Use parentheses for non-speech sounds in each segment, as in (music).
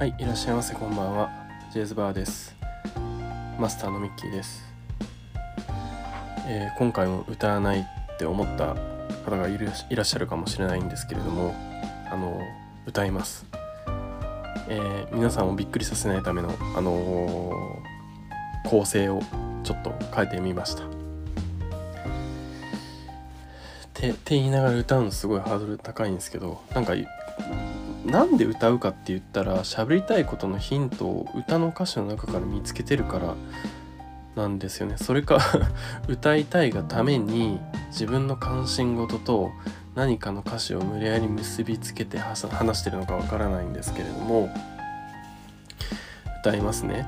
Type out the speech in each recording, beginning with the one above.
はいいらっしゃいませこんばんは。ジェイズバーです。マスターのミッキーです、えー今回も歌わないって思った方がいらっしゃるかもしれないんですけれどもあの歌います、えー皆さんをびっくりさせないためのあのー構成をちょっと変えてみました。ってって言いながら歌うのすごいハードル高いんですけどなんかなんで歌うかって言ったら喋りたいことのヒントを歌の歌詞の中から見つけてるからなんですよね。それか (laughs) 歌いたいがために自分の関心事と何かの歌詞を無理やり結びつけて話してるのかわからないんですけれども歌いますね。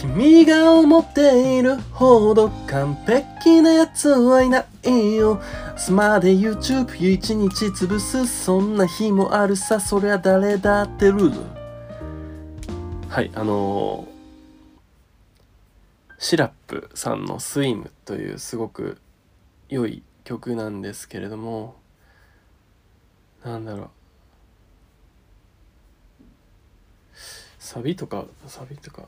君が思っているほど完璧なやつはいないよ。スマで YouTube 一日潰すそんな日もあるさ。そりゃ誰だってルールはいあのーシラップさんの「スイム」というすごく良い曲なんですけれどもなんだろう。サビとかサビとか。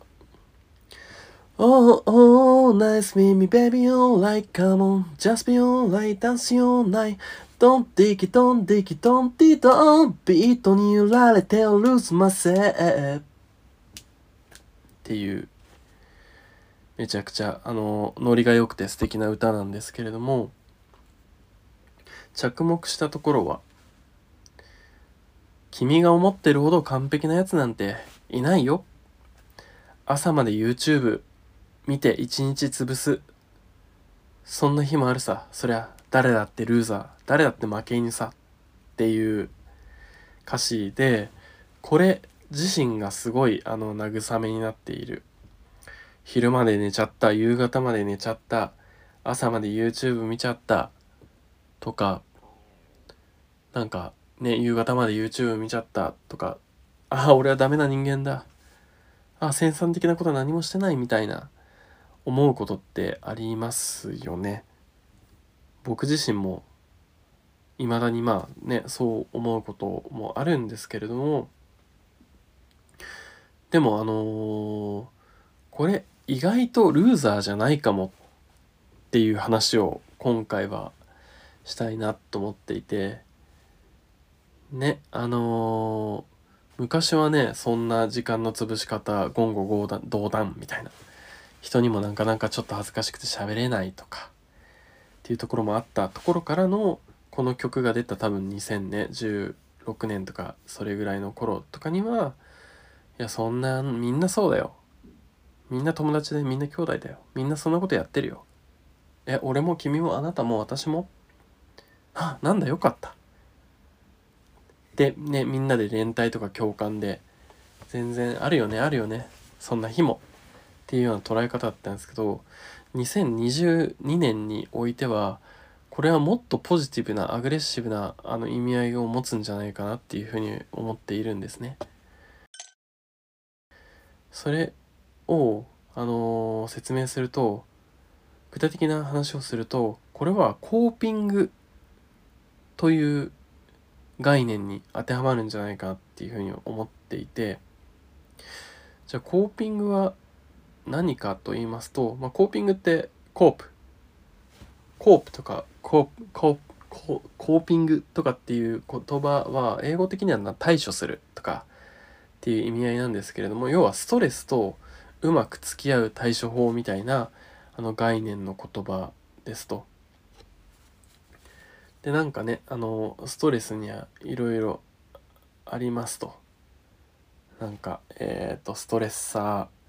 Oh, oh, nice me, me, baby, all right, come on, just be all right, dance your night. Don't dig it, don't dig it, don't dig it, don't ビートに揺られて lose myself. っていう、めちゃくちゃ、あの、ノリが良くて素敵な歌なんですけれども、着目したところは、君が思ってるほど完璧なやつなんていないよ。朝まで YouTube 見て一日潰す。そんな日もあるさ。そりゃ、誰だってルーザー、誰だって負け犬さ。っていう歌詞で、これ自身がすごい、あの、慰めになっている。昼まで寝ちゃった、夕方まで寝ちゃった、朝まで YouTube 見ちゃった、とか、なんか、ね、夕方まで YouTube 見ちゃった、とか、ああ、俺はダメな人間だ。ああ、生産的なこと何もしてないみたいな。思うことってありますよね。僕自身も未だにまあねそう思うこともあるんですけれども。でもあのーこれ意外とルーザーじゃないかもっていう話を今回はしたいなと思っていて。ねあのー昔はねそんな時間の潰し方言語道断みたいな。人にもなんかなんかちょっと恥ずかしくて喋れないとかっていうところもあったところからのこの曲が出た多分2000年16年とかそれぐらいの頃とかにはいやそんなみんなそうだよ。みんな友達でみんな兄弟だよ。みんなそんなことやってるよ。え俺も君もあなたも私も？あなんだよかった。でねみんなで連帯とか共感で全然あるよねあるよね。そんな日も。っていうような捉え方だったんですけど2022年においてはこれはもっとポジティブなアグレッシブなあの意味合いを持つんじゃないかなっていうふうに思っているんですね。それを、あのー説明すると具体的な話をするとこれはコーピングという概念に当てはまるんじゃないかなっていうふうに思っていてじゃあコーピングは何かと言いますと、まあ、コーピングってコープコープとかコープコープコーピングとかっていう言葉は英語的には対処するとかっていう意味合いなんですけれども要はストレスとうまく付き合う対処法みたいなあの概念の言葉ですと。でなんかねあのストレスにはいろいろありますと。なんかえっ、とストレッサー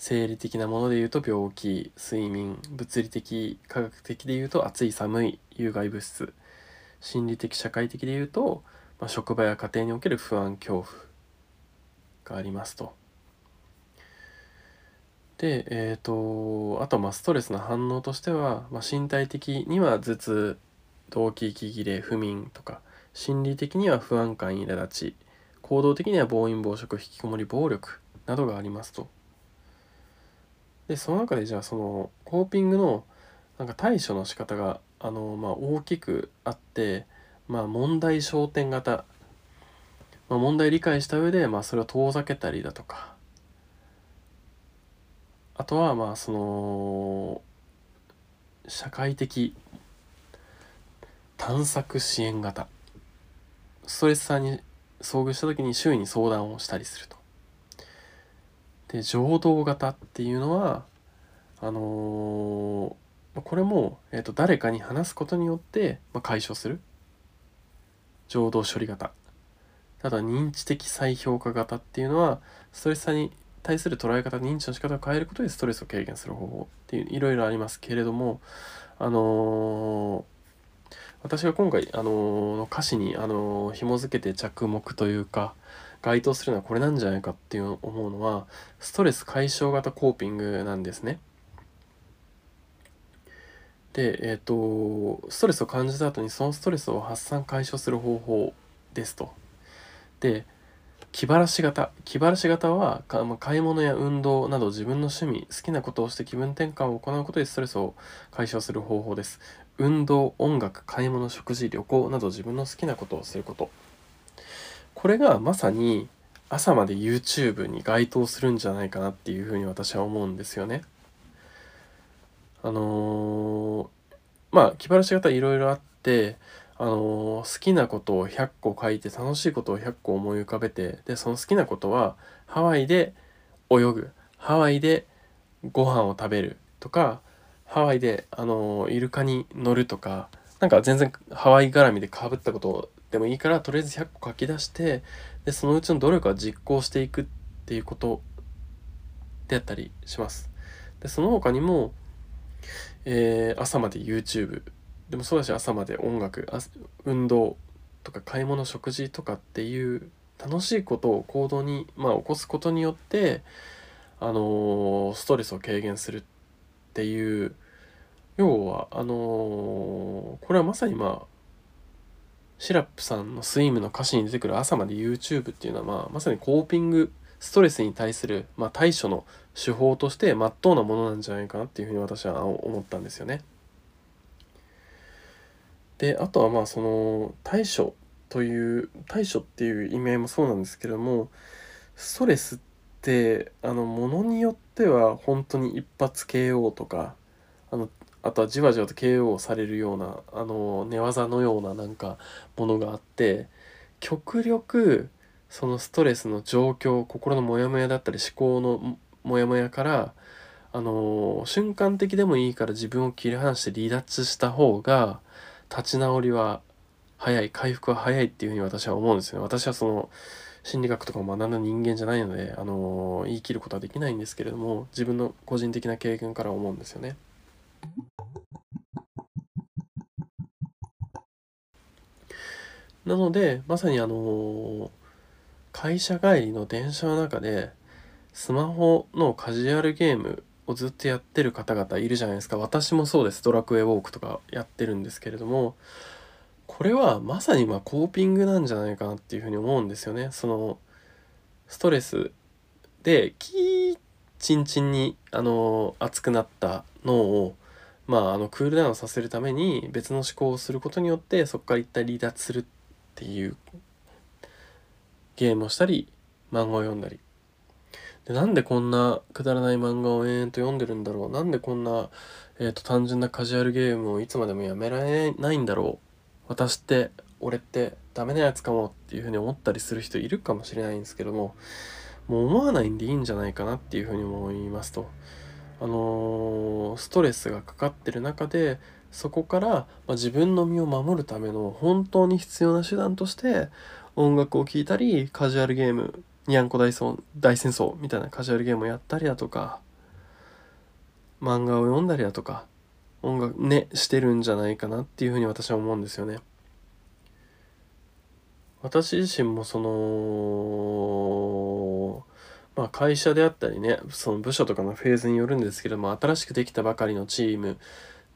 生理的なもので言うと病気睡眠物理的科学的で言うと暑い寒い有害物質心理的社会的で言うと、まあ、職場や家庭における不安恐怖がありますと。でえっ、とあとまあストレスの反応としては、まあ、身体的には頭痛動悸息切れ不眠とか心理的には不安感苛立ち行動的には暴飲暴食引きこもり暴力などがありますと。でその中でじゃあそのコーピングのなんか対処の仕方があの、まあ、大きくあってまあ問題焦点型、まあ、問題理解した上で、まあ、それを遠ざけたりだとか。あとはまあその社会的探索支援型。ストレスさんに遭遇した時に周囲に相談をしたりすると。で情動型っていうのはあのー、これも、えーと、誰かに話すことによって、まあ、解消する。情動処理型。ただ認知的再評価型っていうのはストレスさに対する捉え方認知の仕方を変えることでストレスを軽減する方法っていういろいろありますけれどもあのー私が今回、あのー、歌詞に、あのー、紐付けて着目というか該当するのはこれなんじゃないかっていう思うのはストレス解消型コーピングなんですね。で、えっ、ー、とストレスを感じた後にそのストレスを発散解消する方法ですと。で気晴らし型気晴らし型は買い物や運動など自分の趣味好きなことをして気分転換を行うことでストレスを解消する方法です運動音楽買い物食事旅行など自分の好きなことをすることこれがまさに朝まで YouTube に該当するんじゃないかなっていうふうに私は思うんですよね。あのー、まあ気晴らし方いろいろあってあのー、好きなことを100個書いて楽しいことを100個思い浮かべてでその好きなことはハワイで泳ぐハワイでご飯を食べるとかハワイであのー、イルカに乗るとかなんか全然ハワイ絡みでかぶったことでもいいからとりあえず100個書き出してでそのうちの努力は実行していくっていうことであったりします。でその他にも、えー、朝まで YouTube でもそうだし朝まで音楽運動とか買い物食事とかっていう楽しいことを行動に、まあ、起こすことによってあのー、ストレスを軽減するっていう要はあのー、これはまさにまあシラップさんのスイムの歌詞に出てくる朝まで YouTube っていうのは、まあ、まさにコーピングストレスに対する、まあ、対処の手法として真っ当なものなんじゃないかなっていうふうに私は思ったんですよね。であとはまあその対処という対処っていう意味合いもそうなんですけれどもストレスってあのものによっては本当に一発 KO とかあのあとはじわじわと KO されるようなあの寝技のようななんかものがあって極力そのストレスの状況心のモヤモヤだったり思考のモヤモヤからあの瞬間的でもいいから自分を切り離して離脱した方が立ち直りは早い回復は早いっていうふうに私は思うんですよね私はその心理学とかを学んだ人間じゃないので、あの言い切ることはできないんですけれども自分の個人的な経験から思うんですよね。なのでまさにあの会社帰りの電車の中でスマホのカジュアルゲームをずっとやってる方々いるじゃないですか。私もそうです。ドラクエウォークとかやってるんですけれども。これはまさにまコーピングなんじゃないかなっていうふうに思うんですよね。そのストレスでキーチンチンにあの熱くなった脳をまああのクールダウンさせるために別の思考をすることによってそこから一体離脱するっていうゲームをしたり漫画を読んだり。でなんでこんなくだらない漫画を延々と読んでるんだろう？なんでこんな、えーと、単純なカジュアルゲームをいつまでもやめられないんだろう？私って俺ってダメなやつかもっていうふうに思ったりする人いるかもしれないんですけどももう思わないんでいいんじゃないかなっていうふうに思いますと。あの、ストレスがかかってる中でそこから、まあ、自分の身を守るための本当に必要な手段として音楽を聴いたりカジュアルゲームにゃんこ大戦争みたいなカジュアルゲームをやったりだとか漫画を読んだりだとか音楽ねしてるんじゃないかなっていうふうに私は思うんですよね。私自身もそのまあ会社であったりねその部署とかのフェーズによるんですけども新しくできたばかりのチーム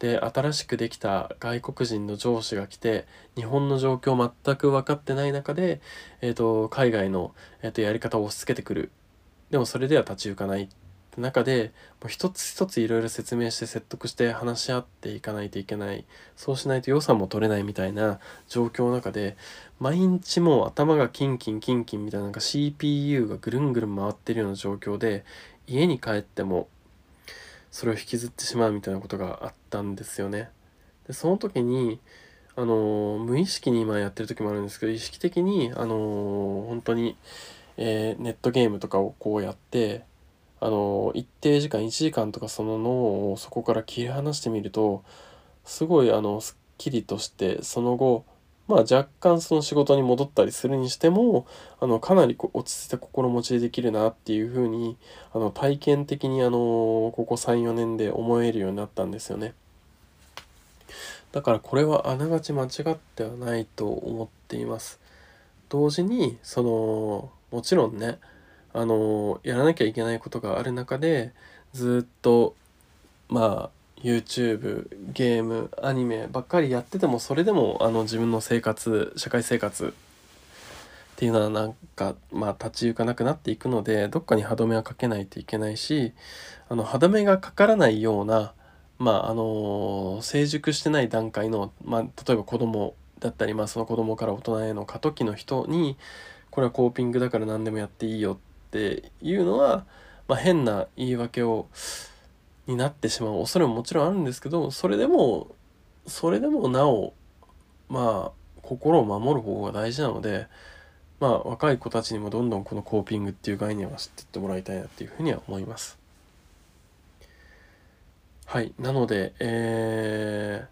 で新しくできた外国人の上司が来て日本の状況全く分かってない中で、えーと、海外の、えーと、やり方を押し付けてくる。でもそれでは立ち行かない。っ中で一つ一ついろいろ説明して説得して話し合っていかないといけないそうしないと予算も取れないみたいな状況の中で毎日もう頭がキンキンキンキンみたいななんか CPU がぐるんぐるん回ってるような状況で家に帰ってもそれを引きずってしまうみたいなことがあったんですよね。でその時にあの無意識に今やってる時もあるんですけど意識的にあの本当に、えー、ネットゲームとかをこうやってあの一定時間1時間とかその脳をそこから切り離してみるとすごいあのすっきりとしてその後まあ若干その仕事に戻ったりするにしてもあのかなり落ち着いた心持ちでできるなっていうふうにあの体験的にあのここ34年で思えるようになったんですよね。だからこれはあながち間違ってはないと思っています。同時にそのもちろんねあのやらなきゃいけないことがある中でずっとまあ YouTube ゲームアニメばっかりやっててもそれでもあの自分の生活社会生活っていうのはなんかまあ立ち行かなくなっていくのでどっかに歯止めはかけないといけないしあの歯止めがかからないようなまああの成熟してない段階の、まあ、例えば子供だったり、まあ、その子供から大人への過渡期の人にこれはコーピングだから何でもやっていいよってていうのは、まあ、変な言い訳をになってしまう恐れももちろんあるんですけどそれでもそれでもなおまあ心を守る方法が大事なのでまあ若い子たちにもどんどんこのコーピングっていう概念は知ってってもらいたいなっていうふうには思います。はいなのでえ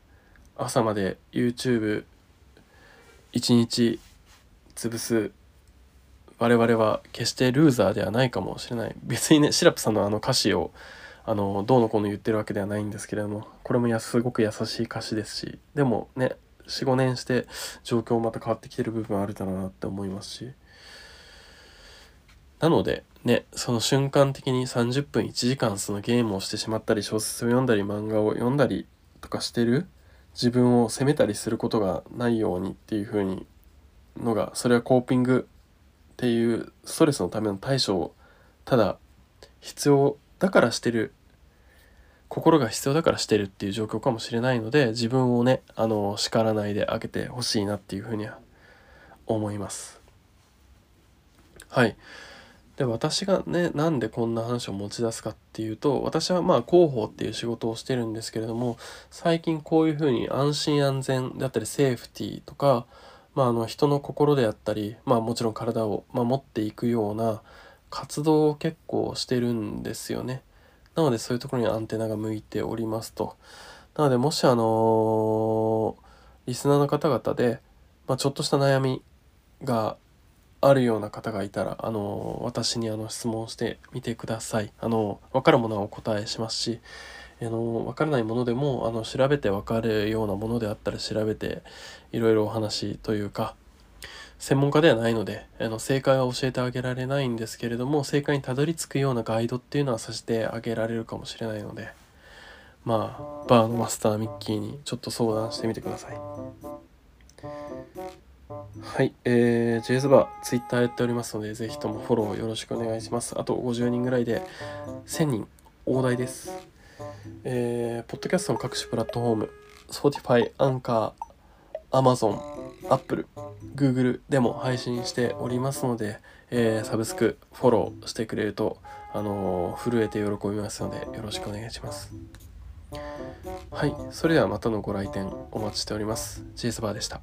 ー、朝まで YouTube1 日潰す我々は決してルーザーではないかもしれない。別にねシラップさんのあの歌詞をあのどうのこうの言ってるわけではないんですけれどもこれもやすごく優しい歌詞ですしでもね45年して状況また変わってきてる部分あるだろうなって思いますし。なのでねその瞬間的に30分1時間そのゲームをしてしまったり小説を読んだり漫画を読んだりとかしてる自分を責めたりすることがないようにっていう風にのがそれはコーピングっていうストレスのための対処をただ必要だからしてる心が必要だからしてるっていう状況かもしれないので自分をねあの叱らないであげてほしいなっていうふうには思います。はい。で私がねなんでこんな話を持ち出すかっていうと私はまあ広報っていう仕事をしてるんですけれども最近こういうふうに安心安全だったりセーフティーとかまあ、あの人の心であったり、まあ、もちろん体を守っていくような活動を結構してるんですよね。なのでそういうところにアンテナが向いておりますと。なのでもしあの、リスナーの方々で、まあ、ちょっとした悩みがあるような方がいたら、あの、私にあの質問してみてください。あのー、分かるものはお答えしますし、あの分からないものでもあの調べて分かるようなものであったら調べていろいろお話というか専門家ではないのであの正解は教えてあげられないんですけれども正解にたどり着くようなガイドっていうのはさせてあげられるかもしれないのでまあバーのマスターミッキーにちょっと相談してみてくださいはい、えー、ジェイズバー、ツイッターやっておりますので、ぜひともフォローよろしくお願いします。あと50人ぐらいで1000人、大台です。えー、ポッドキャストの各種プラットフォーム、Spotify、アンカー、Amazon、Apple、Google でも配信しておりますので、えー、サブスクフォローしてくれると、あのー、震えて喜びますので、よろしくお願いします。はい、それではまたのご来店お待ちしております。ジェイスバーでした。